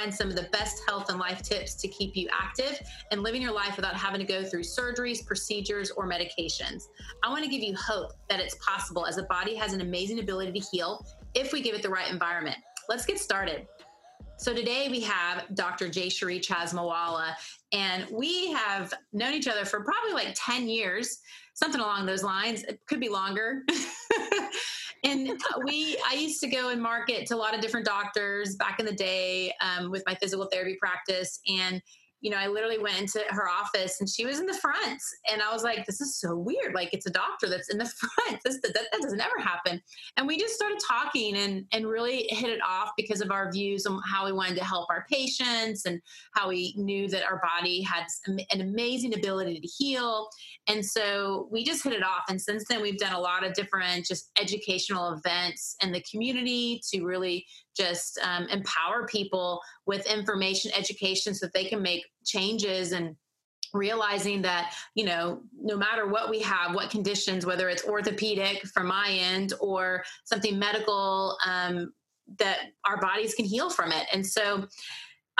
find some of the best health and life tips to keep you active and living your life without having to go through surgeries, procedures, or medications. I want to give you hope that it's possible as the body has an amazing ability to heal if we give it the right environment. Let's get started. So today we have Dr. Jayshri Chasmawala, and we have known each other for probably like 10 years, something along those lines. It could be longer. and we i used to go and market to a lot of different doctors back in the day um, with my physical therapy practice. And you know, I literally went into her office and she was in the front. And I was like, this is so weird. Like, it's a doctor that's in the front. This, that, that doesn't ever happen. And we just started talking and, and really hit it off because of our views on how we wanted to help our patients and how we knew that our body had an amazing ability to heal. And so we just hit it off. And since then, we've done a lot of different just educational events in the community to really just um, empower people with information education so that they can make changes and realizing that you know no matter what we have what conditions whether it's orthopedic from my end or something medical um, that our bodies can heal from it and so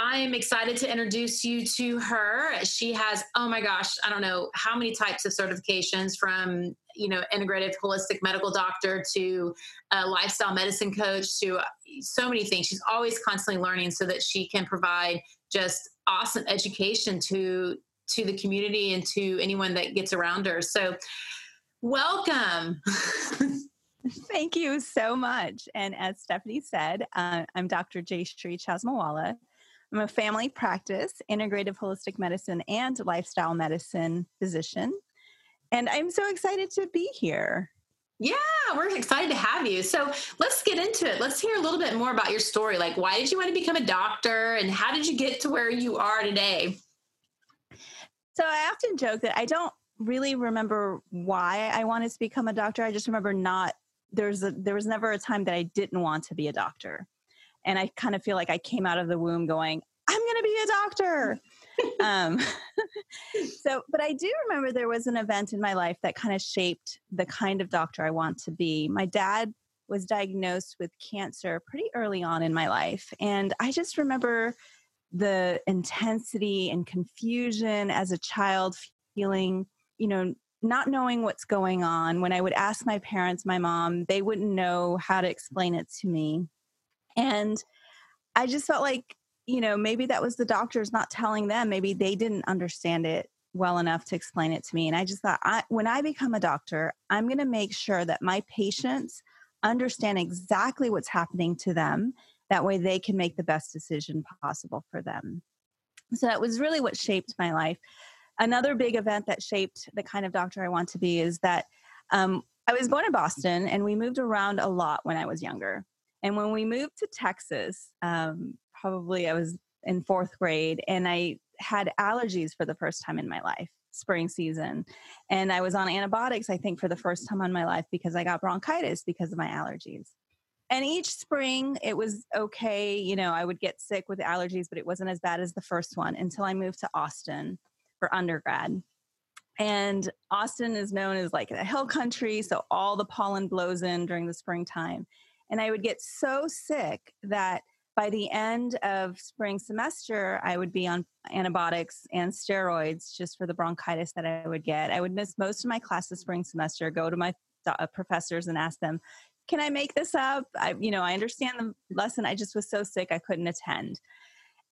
I am excited to introduce you to her. She has, oh my gosh, I don't know how many types of certifications from, you know, integrative holistic medical doctor to a lifestyle medicine coach to so many things. She's always constantly learning so that she can provide just awesome education to to the community and to anyone that gets around her. So, welcome. Thank you so much. And as Stefani said, uh, I'm Dr. Jayshri Chasmawala. I'm a family practice, integrative holistic medicine, and lifestyle medicine physician. And I'm so excited to be here. Yeah, we're excited to have you. So let's get into it. Let's hear a little bit more about your story. Like, why did you want to become a doctor and how did you get to where you are today? So I often joke that I don't really remember why I wanted to become a doctor. I just remember not there's a there was never a time that I didn't want to be a doctor. And I kind of feel like I came out of the womb going, I'm going to be a doctor. Um, so, but I do remember there was an event in my life that kind of shaped the kind of doctor I want to be. My dad was diagnosed with cancer pretty early on in my life. And I just remember the intensity and confusion as a child feeling, you know, not knowing what's going on. When I would ask my parents, my mom, they wouldn't know how to explain it to me. And I just felt like, you know, maybe that was the doctors not telling them. Maybe they didn't understand it well enough to explain it to me. And I just thought, I, when I become a doctor, I'm going to make sure that my patients understand exactly what's happening to them. That way they can make the best decision possible for them. So that was really what shaped my life. Another big event that shaped the kind of doctor I want to be is that um, I was born in Boston and we moved around a lot when I was younger. And when we moved to Texas, um, probably I was in fourth grade and I had allergies for the first time in my life, spring season. And I was on antibiotics, I think, for the first time in my life because I got bronchitis because of my allergies. And each spring it was okay. You know, I would get sick with allergies, but it wasn't as bad as the first one until I moved to Austin for undergrad. And Austin is known as like a hill country, so all the pollen blows in during the springtime. And I would get so sick that by the end of spring semester, I would be on antibiotics and steroids just for the bronchitis that I would get. I would miss most of my classes spring semester, go to my uh, professors and ask them, can I make this up? I, you know, I understand the lesson. I just was so sick I couldn't attend.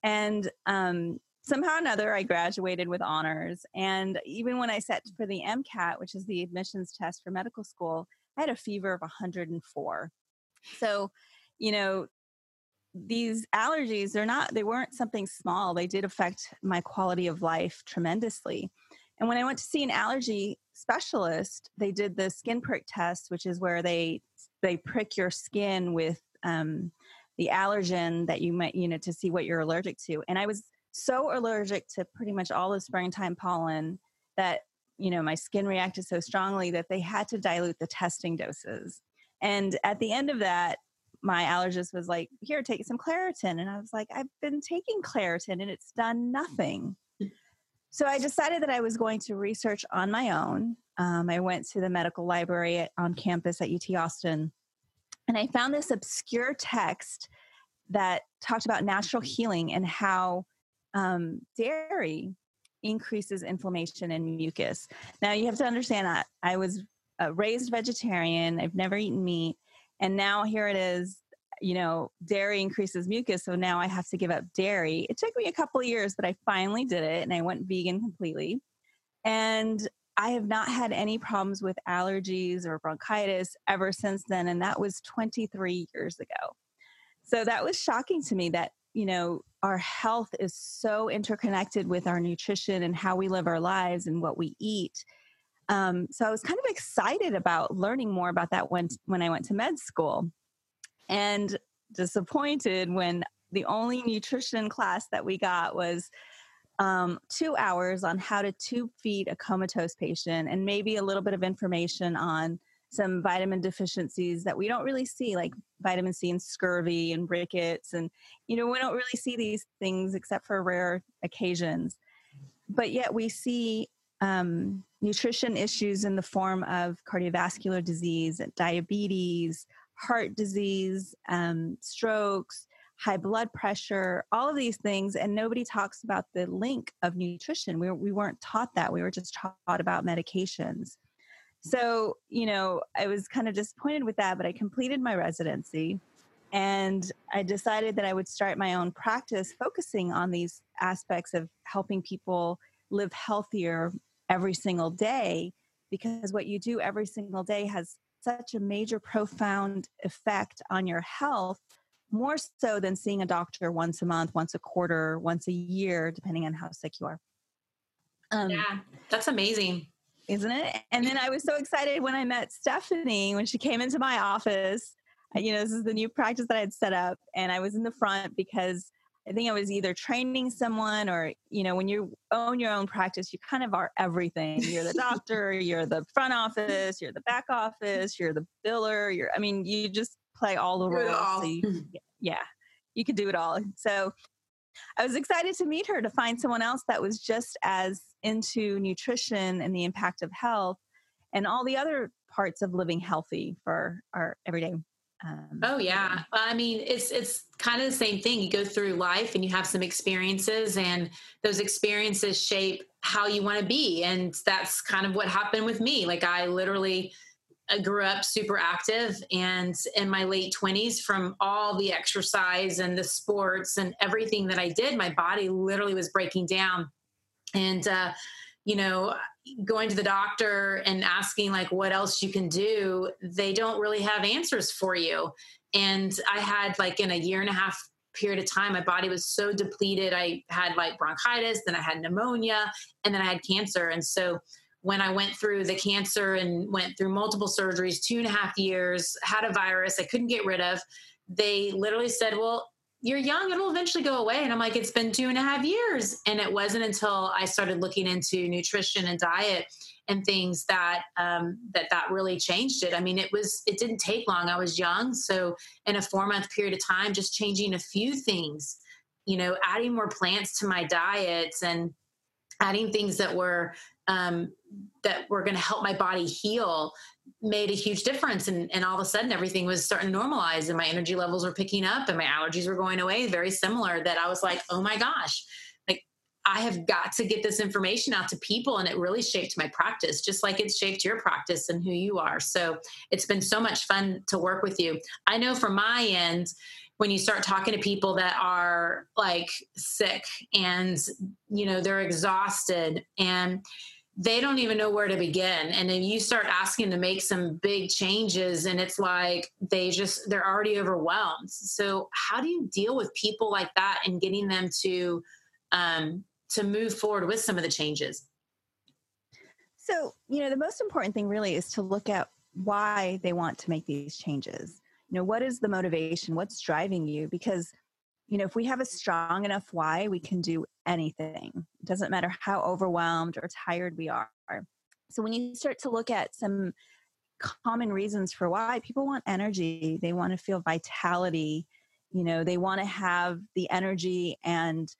And um, somehow or another, I graduated with honors. And even when I sat for the MCAT, which is the admissions test for medical school, I had a fever of 104. So, you know, these allergies, they're not, they weren't something small. They did affect my quality of life tremendously. And when I went to see an allergy specialist, they did the skin prick test, which is where they they prick your skin with um, the allergen that you might, you know, to see what you're allergic to. And I was so allergic to pretty much all the springtime pollen that you know my skin reacted so strongly that they had to dilute the testing doses and at the end of that, my allergist was like, Here, take some Claritin. And I was like, I've been taking Claritin and it's done nothing. So I decided that I was going to research on my own. Um, I went to the medical library at, on campus at UT Austin And I found this obscure text that talked about natural healing and how um, dairy increases inflammation and mucus. Now, you have to understand that I was raised vegetarian, I've never eaten meat, and now here it is. You know, dairy increases mucus, so now I have to give up dairy. It took me a couple of years, but I finally did it and I went vegan completely. And I have not had any problems with allergies or bronchitis ever since then. And that was 23 years ago. So that was shocking to me that, you know, our health is so interconnected with our nutrition and how we live our lives and what we eat. Um, so I was kind of excited about learning more about that when when I went to med school, and disappointed when the only nutrition class that we got was um, two hours on how to tube feed a comatose patient and maybe a little bit of information on some vitamin deficiencies that we don't really see, like vitamin C and scurvy and rickets. And, you know, we don't really see these things except for rare occasions. But yet we see um, nutrition issues in the form of cardiovascular disease, diabetes, heart disease, um, strokes, high blood pressure, all of these things. And nobody talks about the link of nutrition. We, we weren't taught that. We were just taught about medications. So, you know, I was kind of disappointed with that, but I completed my residency and I decided that I would start my own practice focusing on these aspects of helping people live healthier every single day because what you do every single day has such a major profound effect on your health more so than seeing a doctor once a month once a quarter once a year depending on how sick you are um, yeah that's amazing isn't it? And then I was so excited when I met Stefani when she came into my office. You know, this is the new practice that I had set up, and I was in the front because I think I was either training someone or, you know, when you own your own practice, you kind of are everything. You're the doctor, you're the front office, you're the back office, you're the biller, you're, I mean, you just play all the roles. So you, yeah, you could do it all. So I was excited to meet her to find someone else that was just as into nutrition and the impact of health and all the other parts of living healthy for our everyday um, oh yeah. I mean it's it's kind of the same thing. You go through life and you have some experiences and those experiences shape how you want to be and that's kind of what happened with me. Like i literally I grew up super active and in my late 20s from all the exercise and the sports and everything that I did my body literally was breaking down. And uh, you know going to the doctor and asking like what else you can do they don't really have answers for you. And i had like in a year and a half period of time my body was so depleted. I had like bronchitis then i had pneumonia and then i had cancer. And so when I went through the cancer and went through multiple surgeries, two and a half years, had a virus I couldn't get rid of, they literally said, Well, you're young, it'll eventually go away. And I'm like, it's been two and a half years. And it wasn't until I started looking into nutrition and diet and things that um, that that really changed it. I mean, it was it didn't take long. I was young, so in a four month period of time, just changing a few things, you know, adding more plants to my diets and adding things that were um, that were going to help my body heal made a huge difference and, and all of a sudden everything was starting to normalize and my energy levels were picking up and my allergies were going away very similar that i was like oh my gosh like i have got to get this information out to people and it really shaped my practice just like it's shaped your practice and who you are. So it's been so much fun to work with you. I know from my end when you start talking to people that are like sick and you know they're exhausted and they don't even know where to begin. And then you start asking to make some big changes and it's like they just they're already overwhelmed. So how do you deal with people like that and getting them to um to move forward with some of the changes? So you know the most important thing really is to look at why they want to make these changes. You know what is the motivation? What's driving you? Because you know, if we have a strong enough why, we can do anything. It doesn't matter how overwhelmed or tired we are. So when you start to look at some common reasons for why people want energy, they want to feel vitality, you know, they want to have the energy and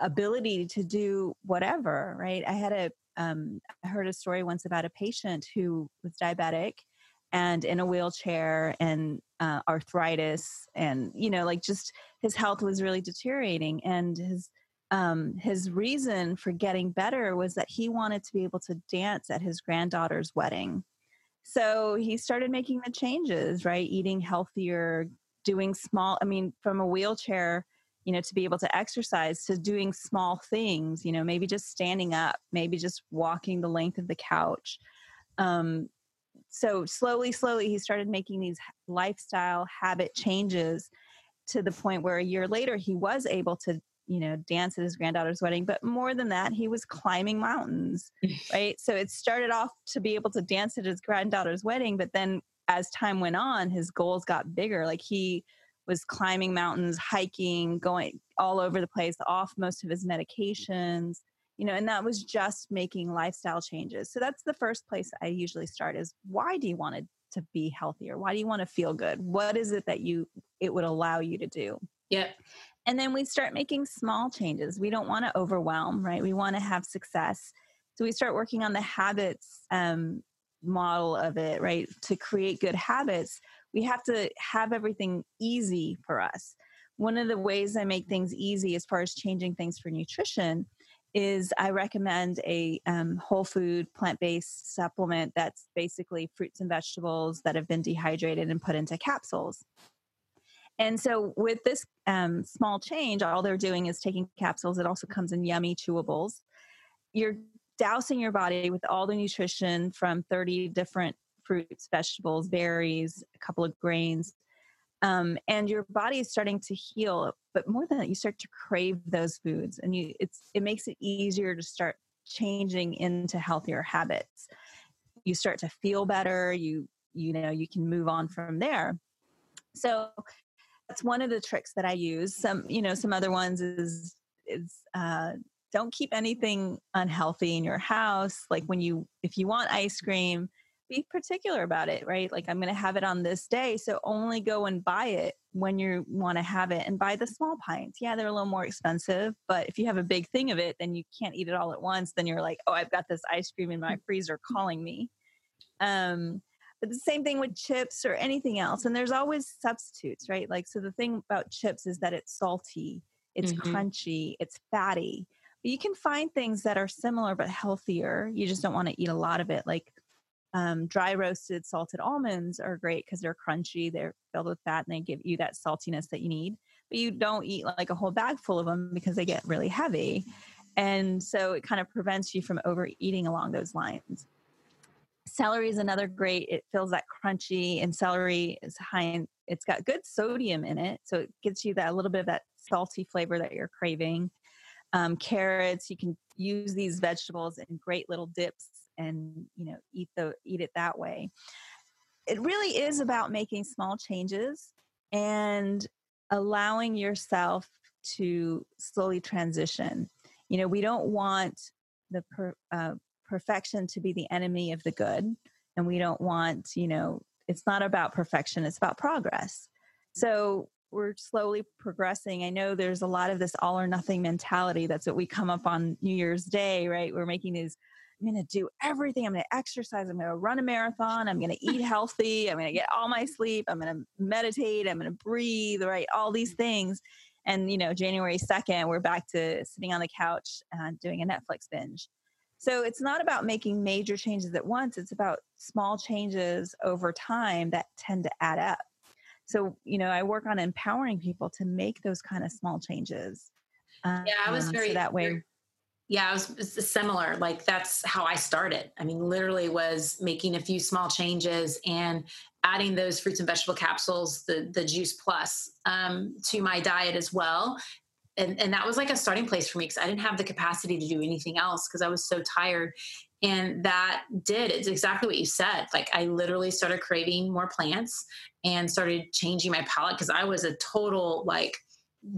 ability to do whatever, right? I had a um, I heard a story once about a patient who was diabetic and in a wheelchair and uh, arthritis and you know like just his health was really deteriorating and his um, his reason for getting better was that he wanted to be able to dance at his granddaughter's wedding. So he started making the changes right? Eating healthier doing small i mean from a wheelchair you know to be able to exercise to doing small things you know maybe just standing up maybe just walking the length of the couch. Um, so slowly slowly he started making these lifestyle habit changes to the point where a year later he was able to you know dance at his granddaughter's wedding but more than that he was climbing mountains right? So it started off to be able to dance at his granddaughter's wedding but then as time went on his goals got bigger. Like he was climbing mountains hiking going all over the place off most of his medications you know and that was just making lifestyle changes. So that's the first place i usually start is why do you want to, to be healthier? Why do you want to feel good? What is it that you it would allow you to do? Yep. and then we start making small changes. We don't want to overwhelm right? We want to have success. So we start working on the habits um, model of it right? To create good habits we have to have everything easy for us. One of the ways i make things easy as far as changing things for nutrition is I recommend a um, whole food plant based supplement that's basically fruits and vegetables that have been dehydrated and put into capsules. And so, with this um, small change, all they're doing is taking capsules. It also comes in yummy chewables. You're dousing your body with all the nutrition from 30 different fruits, vegetables, berries, a couple of grains, um, and your body is starting to heal but more than that you start to crave those foods and you it's it makes it easier to start changing into healthier habits. You start to feel better you you know you can move on from there. So that's one of the tricks that i use. Some you know some other ones is is uh, don't keep anything unhealthy in your house. Like when you if you want ice cream be particular about it, right? Like I'm going to have it on this day, so only go and buy it when you want to have it and buy the small pints. Yeah, they're a little more expensive, but if you have a big thing of it, then you can't eat it all at once. Then you're like, "Oh, I've got this ice cream in my freezer calling me." Um but the same thing with chips or anything else. And there's always substitutes, right? Like so the thing about chips is that it's salty, it's mm-hmm. crunchy, it's fatty. But you can find things that are similar but healthier. You just don't want to eat a lot of it. Like um, dry roasted salted almonds are great because they're crunchy, they're filled with fat, and they give you that saltiness that you need. But you don't eat like a whole bag full of them because they get really heavy. And so it kind of prevents you from overeating along those lines. Celery is another great, it fills that crunchy, and celery is high in, it's got good sodium in it. So it gives you that little bit of that salty flavor that you're craving. Um, carrots, you can use these vegetables in great little dips and you know eat the eat it that way it really is about making small changes and allowing yourself to slowly transition you know we don't want the per, uh, perfection to be the enemy of the good and we don't want you know it's not about perfection it's about progress so we're slowly progressing. I know there's a lot of this all or nothing mentality. That's what we come up on New Year's Day, right? We're making these I'm going to do everything. I'm going to exercise. I'm going to run a marathon. I'm going to eat healthy. I'm going to get all my sleep. I'm going to meditate. I'm going to breathe, right? All these things. And, you know, January 2nd, we're back to sitting on the couch and doing a Netflix binge. So it's not about making major changes at once. It's about small changes over time that tend to add up. So, you know, I work on empowering people to make those kind of small changes. Um, yeah, I was very so that way yeah it was, it was, similar like that's how i started. I mean literally was making a few small changes and adding those fruits and vegetable capsules the the juice plus um, to my diet as well. And, and that was like a starting place for me because i didn't have the capacity to do anything else because i was so tired. And that did it's exactly what you said like i literally started craving more plants and started changing my palate because i was a total like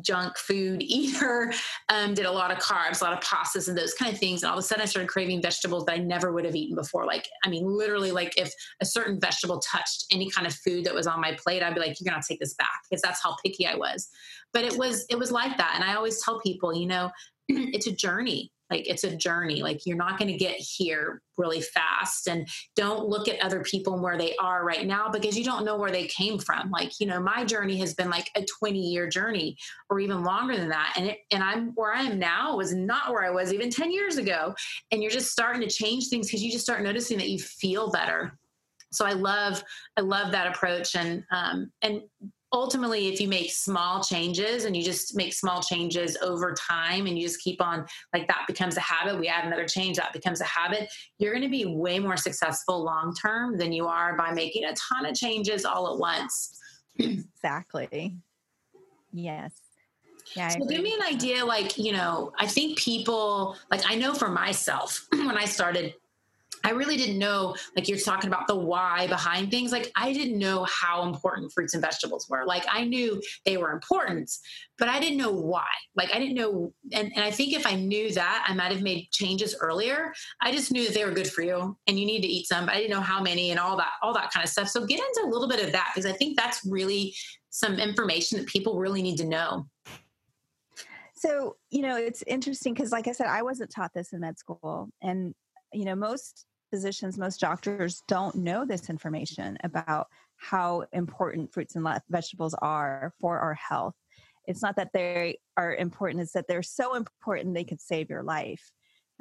junk food eater, um, did a lot of carbs, a lot of pastas and those kind of things. And all of a sudden I started craving vegetables that I never would have eaten before. Like, I mean, literally like if a certain vegetable touched any kind of food that was on my plate, I'd be like, you're going to take this back because that's how picky I was. But it was, it was like that. And I always tell people, you know, it's a journey. Like it's a journey like you're not going to get here really fast and don't look at other people and where they are right now because you don't know where they came from. Like you know my journey has been like a 20 year journey or even longer than that and it, and i'm where i am now was not where i was even 10 years ago and you're just starting to change things because you just start noticing that you feel better. So i love i love that approach and um and ultimately if you make small changes and you just make small changes over time and you just keep on like that becomes a habit we add another change that becomes a habit you're going to be way more successful long term than you are by making a ton of changes all at once. Exactly. Yes. Yeah, so give me an idea like you know i think people like i know for myself when i started I really didn't know, like you're talking about the why behind things. Like I didn't know how important fruits and vegetables were. Like I knew they were important, but I didn't know why. Like I didn't know. And, and I think if I knew that, I might have made changes earlier. I just knew that they were good for you and you need to eat some, but I didn't know how many and all that, all that kind of stuff. So get into a little bit of that because I think that's really some information that people really need to know. So, you know, it's interesting because, like I said, I wasn't taught this in med school. And, you know, most physicians, most doctors don't know this information about how important fruits and vegetables are for our health. It's not that they are important, it's that they're so important they could save your life,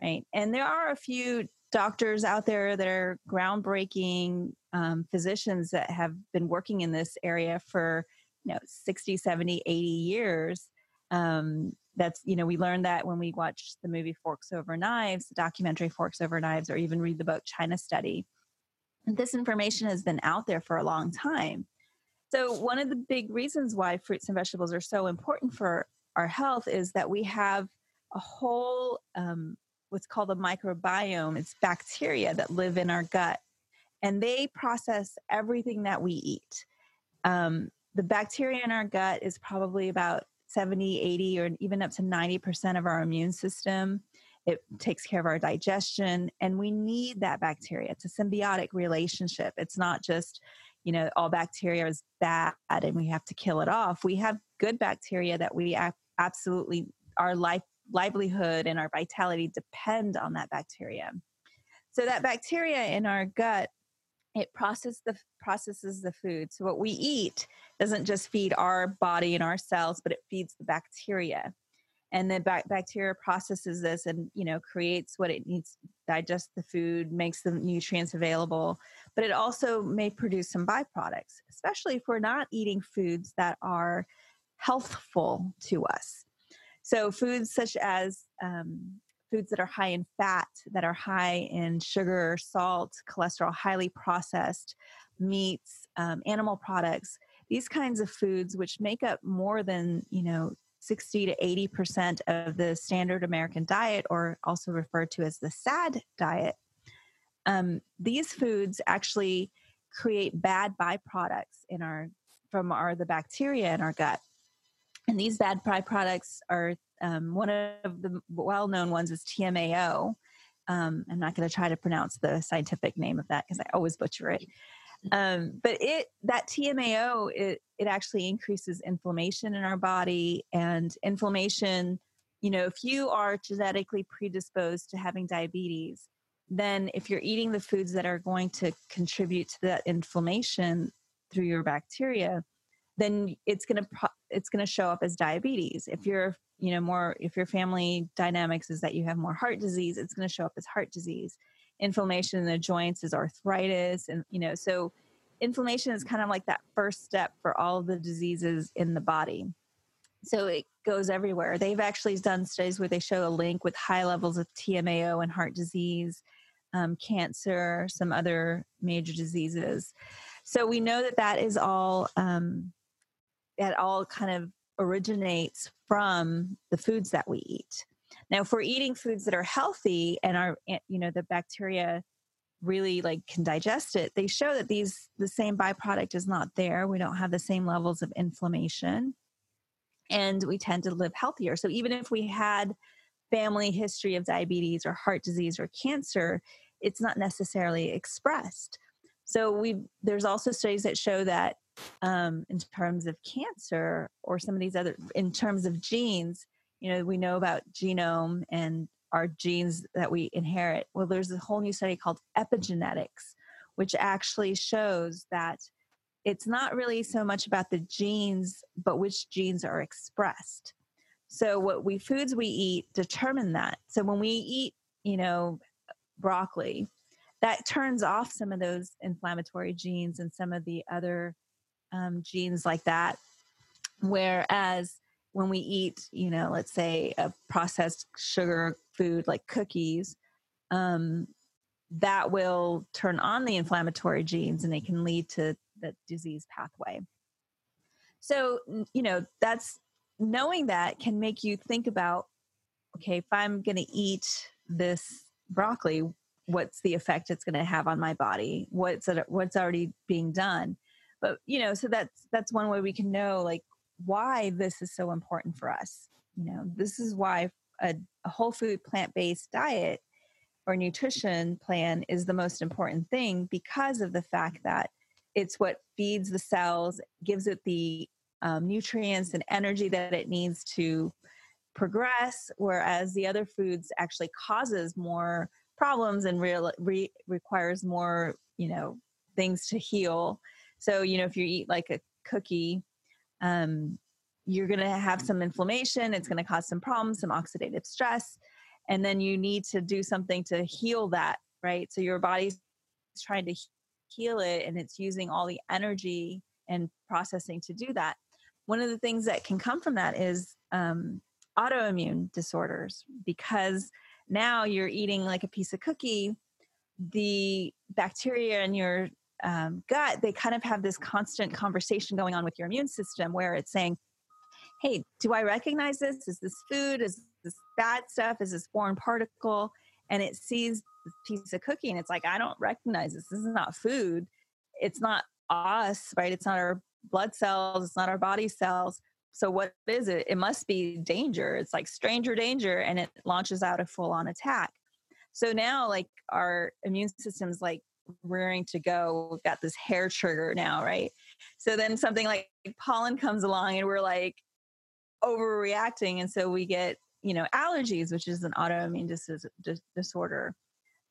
right? And there are a few doctors out there that are groundbreaking um, physicians that have been working in this area for you know 60 70 80 years um, that's you know we learned that when we watched the movie forks over knives the documentary forks over knives or even read the book china study and this information has been out there for a long time. So one of the big reasons why fruits and vegetables are so important for our health is that we have a whole um, what's called a microbiome. It's bacteria that live in our gut and they process everything that we eat. Um, the bacteria in our gut is probably about 70, 80, or even up to 90% of our immune system. It mm-hmm. takes care of our digestion, and we need that bacteria. It's a symbiotic relationship. It's not just, you know, all bacteria is bad and we have to kill it off. We have good bacteria that we absolutely, our life, livelihood and our vitality depend on that bacteria. So, that bacteria in our gut it processes the processes the food. So what we eat doesn't just feed our body and our cells but it feeds the bacteria. And the bacteria processes this and you know creates what it needs digest the food makes the nutrients available but it also may produce some byproducts especially if we're not eating foods that are healthful to us. So foods such as um, foods that are high in fat, that are high in sugar, salt, cholesterol, highly processed meats, um, animal products, these kinds of foods, which make up more than, you know, 60 to 80% of the standard American diet, or also referred to as the SAD diet, um, these foods actually create bad byproducts in our from our the bacteria in our gut. And these bad byproducts are um, one of the well known ones is TMAO. Um, I'm not going to try to pronounce the scientific name of that because I always butcher it. Um, but it that TMAO it it actually increases inflammation in our body and inflammation. You know, if you are genetically predisposed to having diabetes, then if you're eating the foods that are going to contribute to that inflammation through your bacteria, then it's going to pro- it's going to show up as diabetes. If you're you know more if your family dynamics is that you have more heart disease it's going to show up as heart disease. Inflammation in the joints is arthritis and you know so inflammation is kind of like that first step for all of the diseases in the body. So it goes everywhere. They've actually done studies where they show a link with high levels of tmao and heart disease um, cancer some other major diseases. So we know that that is all um, that all kind of originates from the foods that we eat. Now, if we're eating foods that are healthy and are, eh, you know, the bacteria really like can digest it, they show that these the same byproduct is not there. We don't have the same levels of inflammation, and we tend to live healthier. So even if we had family history of diabetes or heart disease or cancer, it's not necessarily expressed. So we there's also studies that show that um, in terms of cancer or some of these other in terms of genes, you know, we know about genome and our genes that we inherit. Well, there's a whole new study called epigenetics, which actually shows that it's not really so much about the genes, but which genes are expressed. So what we foods we eat determine that. So when we eat, you know, broccoli, that turns off some of those inflammatory genes and some of the other um, genes like that. Whereas when we eat, you know, let's say a processed sugar food like cookies, um, that will turn on the inflammatory genes and it can lead to the disease pathway. So, you know, that's knowing that can make you think about okay, if I'm going to eat this broccoli, what's the effect it's going to have on my body? What's what's already being done? But you know, so that's that's one way we can know like why this is so important for us. You know, this is why a, a whole food plant based diet or nutrition plan is the most important thing because of the fact that it's what feeds the cells, gives it the um, nutrients and energy that it needs to progress, whereas the other foods actually causes more problems and real, re- requires more, you know, things to heal. So, you know, if you eat like a cookie, um, you're going to have some inflammation. It's going to cause some problems, some oxidative stress. And then you need to do something to heal that, right? So your body's trying to heal it and it's using all the energy and processing to do that. One of the things that can come from that is um, autoimmune disorders because now you're eating like a piece of cookie, the bacteria in your um, gut, they kind of have this constant conversation going on with your immune system where it's saying, hey, do I recognize this? Is this food? Is this bad stuff? Is this foreign particle? And it sees this piece of cookie and it's like, I don't recognize this. This is not food. It's not us, right? It's not our blood cells. It's not our body cells. So what is it? It must be danger. It's like stranger danger and it launches out a full on attack. So now like our immune system's like rearing to go. We've got this hair trigger now, right? So then something like pollen comes along and we're like overreacting. And so we get, you know, allergies, which is an autoimmune dis- dis- disorder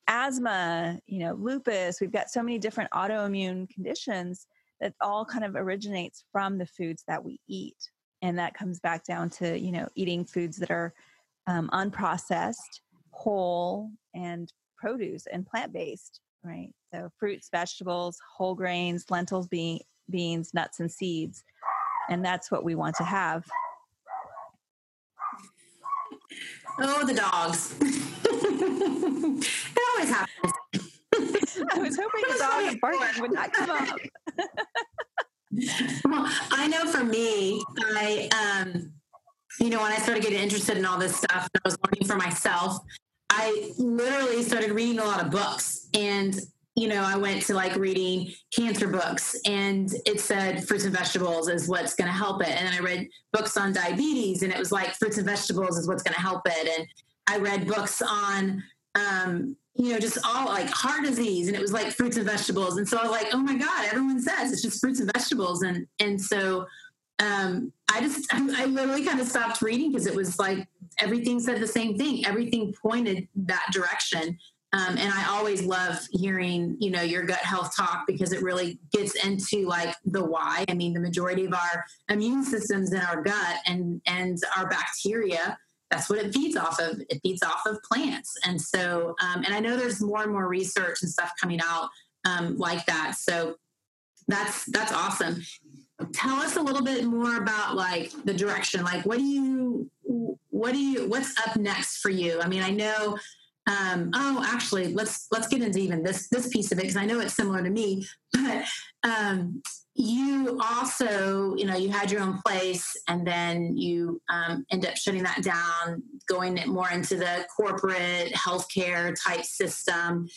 asthma, you know, lupus. We've got so many different autoimmune conditions that all kind of originates from the foods that we eat. And that comes back down to, you know, eating foods that are um, unprocessed, whole, and produce and plant based, right? So fruits, vegetables, whole grains, lentils, be- beans, nuts, and seeds. And that's what we want to have. Oh, the dogs. it always happens. I was hoping the dog barking would not come up. well, I know for me, I, um, you know, when I started getting interested in all this stuff, I was learning for myself. I literally started reading a lot of books and you know, I went to like reading cancer books and it said fruits and vegetables is what's going to help it. And then I read books on diabetes and it was like fruits and vegetables is what's going to help it. And I read books on, um, you know, just all like heart disease and it was like fruits and vegetables. And so I was like, oh my God, everyone says it's just fruits and vegetables. And, and so, um, I just, I, I literally kind of stopped reading because it was like everything said the same thing. Everything pointed that direction. Um, and I always love hearing, you know, your gut health talk because it really gets into like the why. I mean, the majority of our immune systems in our gut and and our bacteria, that's what it feeds off of. It feeds off of plants. And so, um, and I know there's more and more research and stuff coming out um, like that. So that's that's awesome. Tell us a little bit more about like the direction. Like, what do you, what do you, what's up next for you? I mean, I know um, oh, actually, let's let's get into even this this piece of it because I know it's similar to me. But um, you also, you know, you had your own place, and then you um, end up shutting that down, going more into the corporate healthcare type system.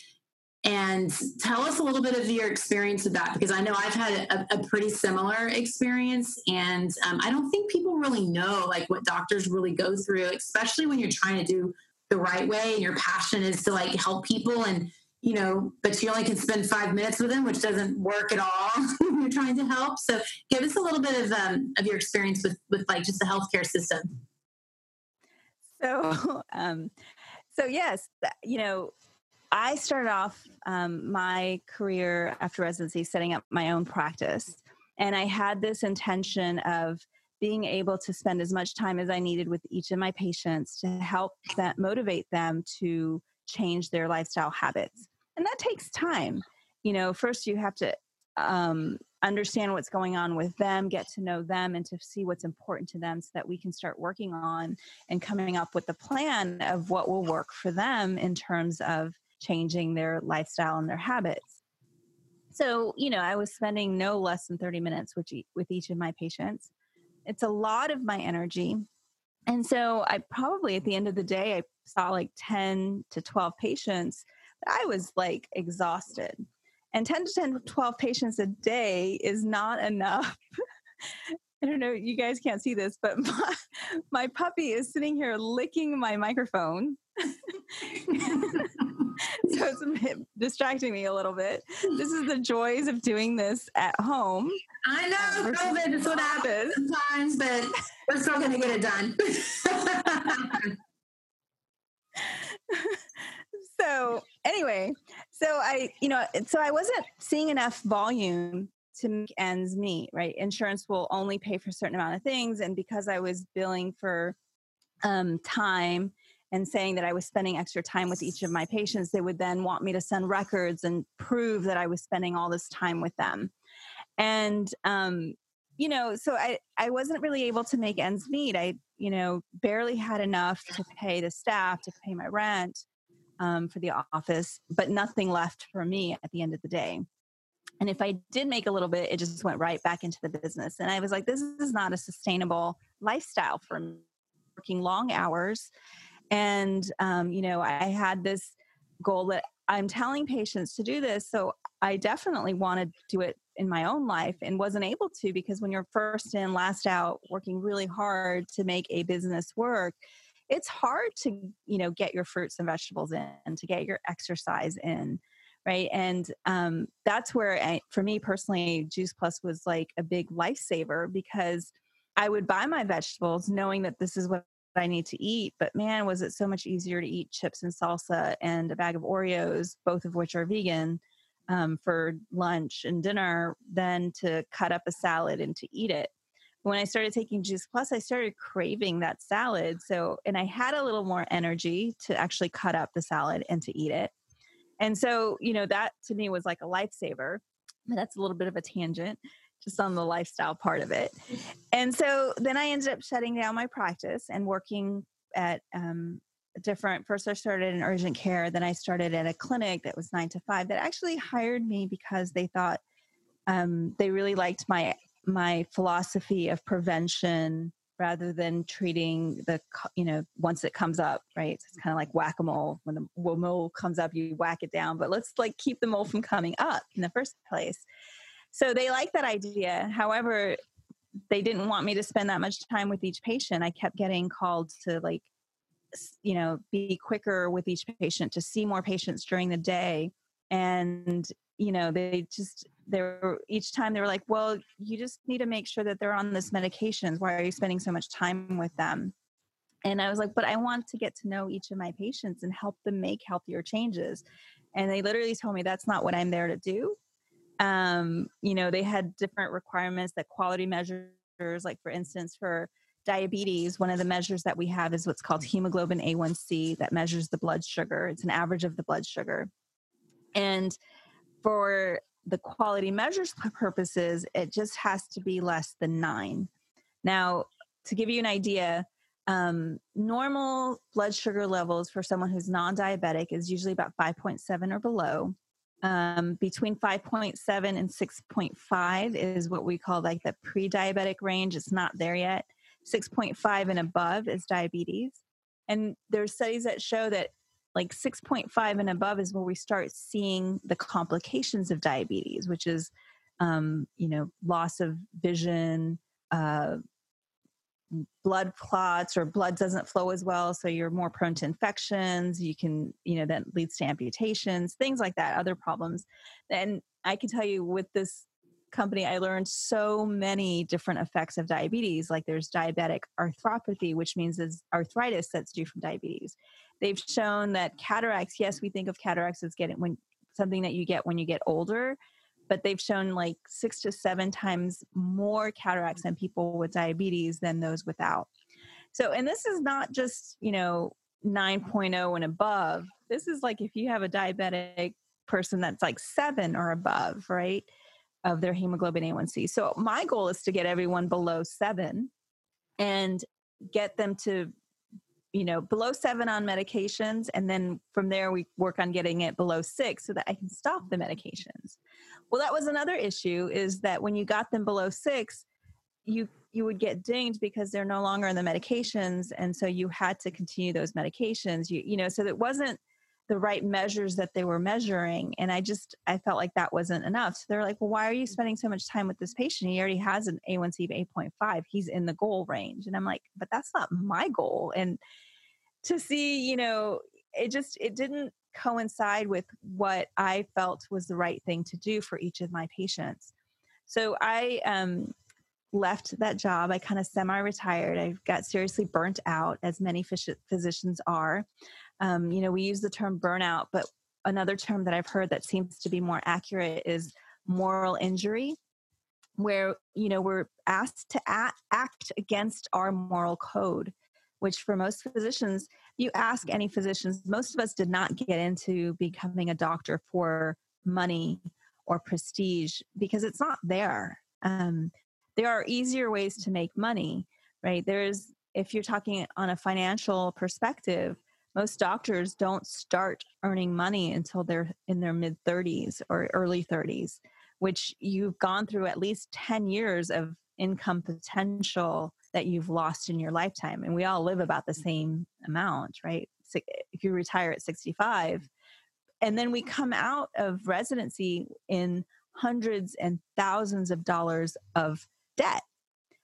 And tell us a little bit of your experience with that because I know I've had a, a pretty similar experience, and um, I don't think people really know like what doctors really go through, especially when you're trying to do the right way and your passion is to like help people and you know but you only can spend five minutes with them which doesn't work at all when you're trying to help. So give us a little bit of um, of your experience with with like just the healthcare system. So um so yes, you know, I started off um, my career after residency setting up my own practice. And I had this intention of being able to spend as much time as I needed with each of my patients to help that motivate them to change their lifestyle habits. And that takes time. You know, first you have to um, understand what's going on with them, get to know them, and to see what's important to them so that we can start working on and coming up with the plan of what will work for them in terms of changing their lifestyle and their habits. So, you know, I was spending no less than 30 minutes with, each, with each of my patients. It's a lot of my energy. And so I probably at the end of the day, I saw like 10 to 12 patients. but I was like exhausted. And 10 to 10, to 12 patients a day is not enough. I don't know, you guys can't see this, but my, my puppy is sitting here licking my microphone. so it's distracting me a little bit. This is the joys of doing this at home. I know uh, COVID is what happens sometimes, but we're still going to get it done. so anyway, so I, you know, so I wasn't seeing enough volume to make ends meet, right? Insurance will only pay for a certain amount of things, and because I was billing for um, time and saying that I was spending extra time with each of my patients, they would then want me to send records and prove that I was spending all this time with them. And, um, you know, so I, I wasn't really able to make ends meet. I, you know, barely had enough to pay the staff, to pay my rent um, for the office, but nothing left for me at the end of the day. And if I did make a little bit, it just went right back into the business. And I was like, this is not a sustainable lifestyle for me. Working long hours and, um, you know, I had this goal that I'm telling patients to do this. So I definitely wanted to do it in my own life and wasn't able to because when you're first in, last out, working really hard to make a business work, it's hard to, you know, get your fruits and vegetables in to get your exercise in. Right. And um, that's where, I, for me personally, Juice Plus was like a big lifesaver because I would buy my vegetables knowing that this is what I need to eat. But man, was it so much easier to eat chips and salsa and a bag of Oreos, both of which are vegan, um, for lunch and dinner than to cut up a salad and to eat it. When I started taking Juice Plus, I started craving that salad. So, and I had a little more energy to actually cut up the salad and to eat it. And so, you know, that to me was like a lifesaver. But that's a little bit of a tangent just on the lifestyle part of it. And so then I ended up shutting down my practice and working at um, different. First, I started in urgent care. Then I started at a clinic that was nine to five that actually hired me because they thought um, they really liked my my philosophy of prevention rather than treating the you know once it comes up right it's kind of like whack-a-mole when the mole comes up you whack it down but let's like keep the mole from coming up in the first place so they liked that idea. However, they didn't want me to spend that much time with each patient. I kept getting called to like, you know, be quicker with each patient to see more patients during the day. And, you know, they just, they were, each time they were like, well, you just need to make sure that they're on this medications. Why are you spending so much time with them? And I was like, but I want to get to know each of my patients and help them make healthier changes. And they literally told me that's not what I'm there to do um, you know they had different requirements that quality measures like for instance for diabetes one of the measures that we have is what's called hemoglobin a1c that measures the blood sugar. It's an average of the blood sugar. And for the quality measures purposes it just has to be less than nine. Now to give you an idea um, normal blood sugar levels for someone who's non-diabetic is usually about 5.7 or below um, between 5.7 and 6.5 is what we call like the pre-diabetic range. It's not there yet. 6.5 and above is diabetes. And there's studies that show that like 6.5 and above is where we start seeing the complications of diabetes which is um, you know loss of vision uh, blood clots or blood doesn't flow as well so you're more prone to infections you can you know that leads to amputations things like that other problems. And i can tell you with this company i learned so many different effects of diabetes like there's diabetic arthropathy which means is arthritis that's due from diabetes. They've shown that cataracts, yes, we think of cataracts as getting when something that you get when you get older, but they've shown like six to seven times more cataracts in people with diabetes than those without. So, and this is not just, you know, 9.0 and above. This is like if you have a diabetic person that's like seven or above, right, of their hemoglobin A1C. So, my goal is to get everyone below seven and get them to you know below seven on medications and then from there we work on getting it below six so that i can stop the medications well that was another issue is that when you got them below six you you would get dinged because they're no longer on the medications and so you had to continue those medications. You you know so it wasn't the right measures that they were measuring and i just i felt like that wasn't enough. So they're like well why are you spending so much time with this patient? He already has an a1c of 8.5 he's in the goal range. And i'm like but that's not my goal. And to see you know it just it didn't coincide with what i felt was the right thing to do for each of my patients so i um left that job. I kind of semi retired. I got seriously burnt out, as many physicians are. Um, you know, we use the term burnout, but another term that I've heard that seems to be more accurate is moral injury, where, you know, we're asked to act, act against our moral code, which for most physicians, you ask any physicians, most of us did not get into becoming a doctor for money or prestige because it's not there. Um, there are easier ways to make money, right? There's, if you're talking on a financial perspective, most doctors don't start earning money until they're in their mid 30s or early 30s, which you've gone through at least 10 years of income potential that you've lost in your lifetime. And we all live about the same amount, right? If you retire at 65, and then we come out of residency in hundreds and thousands of dollars of debt.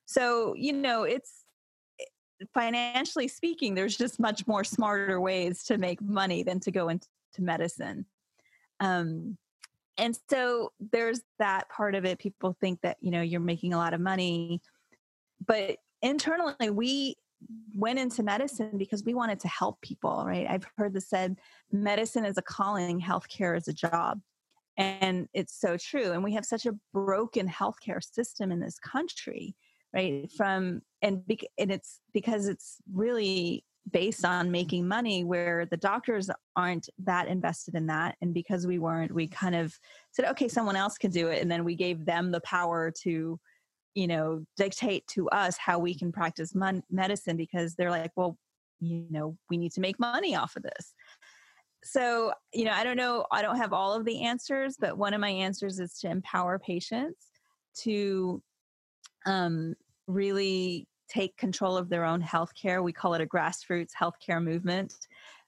So, you know, it's eh, financially speaking, there's just much more smarter ways to make money than to go into medicine. Um, and so there's that part of it. People think that, you know, you're making a lot of money. But internally, we went into medicine because we wanted to help people, right? I've heard this said medicine is a calling, healthcare is a job. And it's so true. And we have such a broken healthcare system in this country, right? From and, and it's because it's really based on making money where the doctors aren't that invested in that and because we weren't we kind of said okay someone else can do it and then we gave them the power to you know dictate to us how we can practice mon- medicine because they're like well you know we need to make money off of this. So you know i don't know i don't have all of the answers but one of my answers is to empower patients to um, really take control of their own health care. We call it a grassroots healthcare movement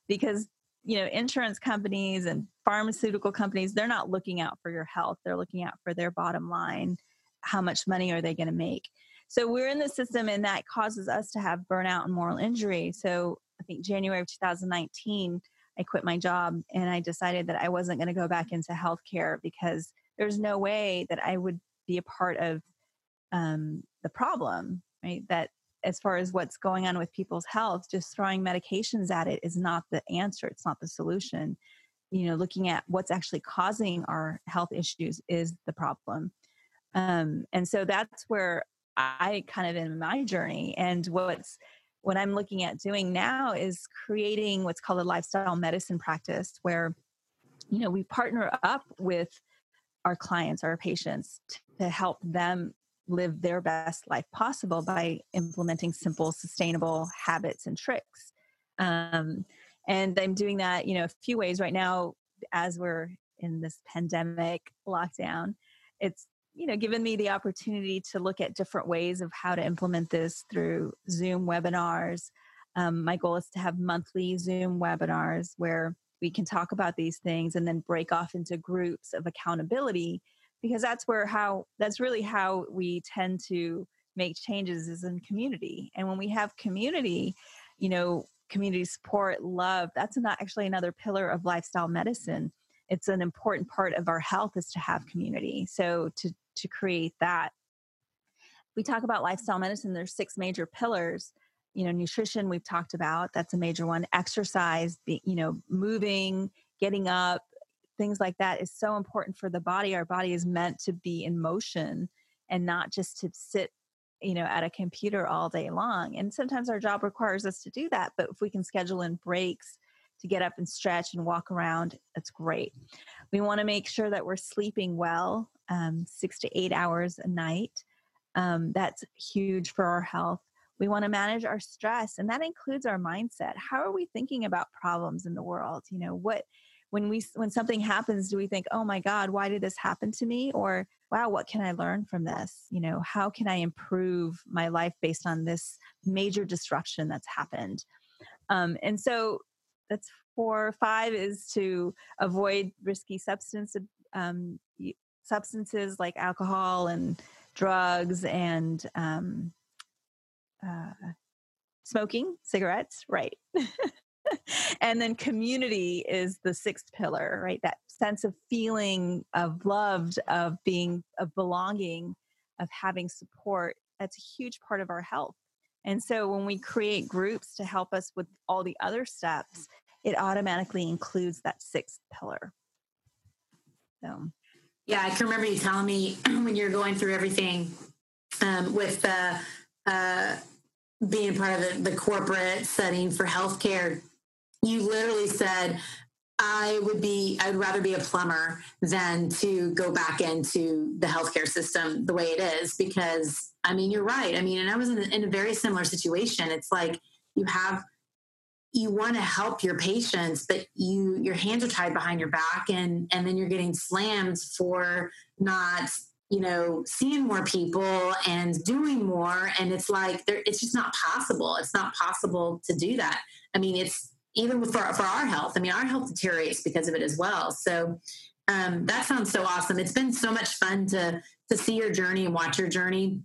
because you know insurance companies and pharmaceutical companies they're not looking out for your health. They're looking out for their bottom line how much money are they going to make so we're in the system and that causes us to have burnout and moral injury so i think january of 2019 I quit my job and I decided that I wasn't going to go back into healthcare because there's no way that I would be a part of um, the problem, right? That as far as what's going on with people's health, just throwing medications at it is not the answer. It's not the solution. You know, looking at what's actually causing our health issues is the problem. Um, and so that's where I kind of in my journey and what's what I'm looking at doing now is creating what's called a lifestyle medicine practice where you know we partner up with our clients our patients to help them live their best life possible by implementing simple sustainable habits and tricks. Um, and i'm doing that you know a few ways. Right now as we're in this pandemic lockdown it's you know given me the opportunity to look at different ways of how to implement this through zoom webinars um, my goal is to have monthly zoom webinars where we can talk about these things and then break off into groups of accountability because that's where how that's really how we tend to make changes is in community. And when we have community you know community support love that's not actually another pillar of lifestyle medicine it's an important part of our health is to have community so to to create that we talk about lifestyle medicine there's six major pillars you know, nutrition we've talked about. That's a major one. Exercise, be, you know, moving, getting up, things like that is so important for the body. Our body is meant to be in motion and not just to sit you know at a computer all day long and sometimes our job requires us to do that but if we can schedule in breaks to get up and stretch and walk around that's great. We want to make sure that we're sleeping well um, six to eight hours a night. Um, that's huge for our health. We want to manage our stress and that includes our mindset. How are we thinking about problems in the world? You know what when we when something happens do we think oh my god why did this happen to me? or wow what can i learn from this? You know how can i improve my life based on this major disruption that's happened? Um, and so that's four five is to avoid risky substance um, substances like alcohol and drugs and um, uh, smoking cigarettes right and then community is the sixth pillar, right? That sense of feeling of loved, of being, of belonging, of having support. That's a huge part of our health. And so when we create groups to help us with all the other steps, it automatically includes that sixth pillar. So, yeah, I can remember you telling me when you're going through everything um, with the uh, being part of the, the corporate setting for healthcare you literally said, I would be, I would rather be a plumber than to go back into the healthcare system the way it is. Because, I mean, you're right. I mean, and I was in, in a very similar situation. It's like you have, you want to help your patients, but you, your hands are tied behind your back and, and then you're getting slammed for not you know seeing more people and doing more and it's like it's just not possible it's not possible to do that i mean it's even for, for our health. I mean, our health deteriorates because of it as well. So um, that sounds so awesome. It's been so much fun to to see your journey and watch your journey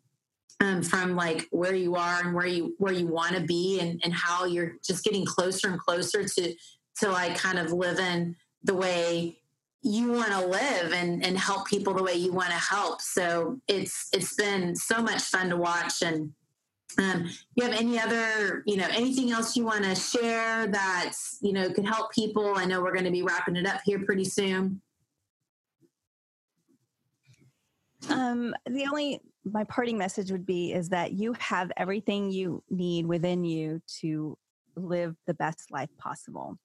um, from like where you are and where you where you want to be and and how you're just getting closer and closer to to like kind of living the way you want to live and and help people the way you want to help. So it's it's been so much fun to watch and um, you have any other, you know, anything else you want to share that, you know, could help people? I know we're going to be wrapping it up here pretty soon. Um, the only, my parting message would be is that you have everything you need within you to live the best life possible.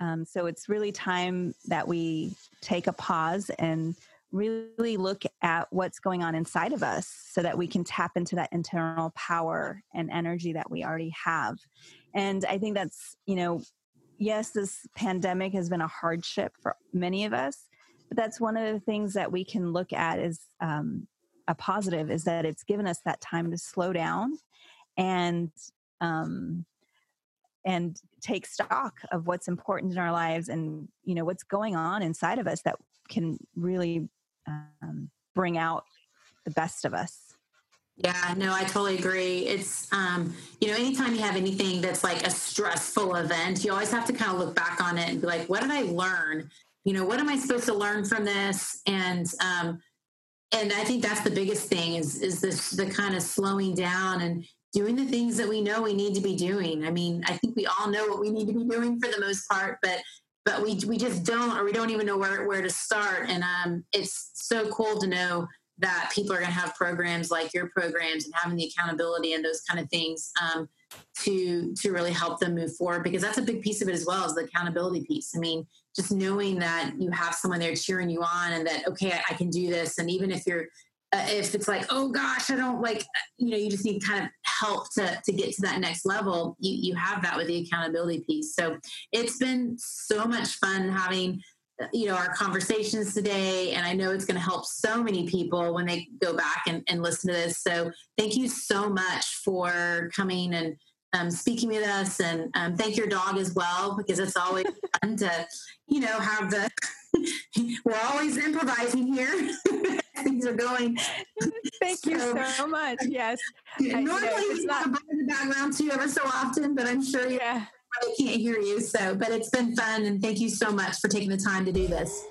Um, so it's really time that we take a pause and really look at what's going on inside of us so that we can tap into that internal power and energy that we already have. And I think that's, you know, yes, this pandemic has been a hardship for many of us, but that's one of the things that we can look at is um, a positive is that it's given us that time to slow down and um, and take stock of what's important in our lives and you know what's going on inside of us that can really um, bring out the best of us. Yeah, no, I totally agree. It's, um, you know, anytime you have anything that's like a stressful event, you always have to kind of look back on it and be like, what did I learn? You know, what am I supposed to learn from this? And, um, and I think that's the biggest thing is, is this, the kind of slowing down and doing the things that we know we need to be doing. I mean, I think we all know what we need to be doing for the most part, but but we we just don't or we don't even know where where to start and um, it's so cool to know that people are going to have programs like your programs and having the accountability and those kind of things um, to to really help them move forward because that's a big piece of it as well as the accountability piece i mean just knowing that you have someone there cheering you on and that okay I, I can do this. And even if you're uh, if it's like oh gosh i don't like you know you just need kind of help to to get to that next level you you have that with the accountability piece. So it's been so much fun having uh, you know our conversations today and i know it's going to help so many people when they go back and, and listen to this. So thank you so much for coming and um, speaking with us and um, thank your dog as well because it's always fun to you know have the we're always improvising here things are going. Thank so, you so much. Yes. Normally, I, you know, not in the background too, ever so often, but I'm sure yeah. I can't hear you. So, but it's been fun, and thank you so much for taking the time to do this.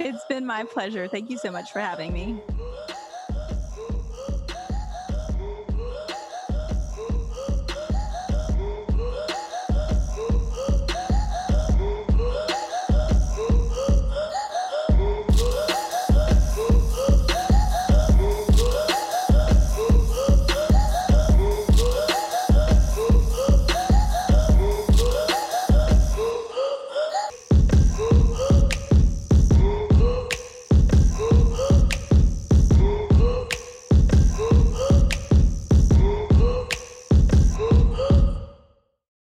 It's been my pleasure. Thank you so much for having me.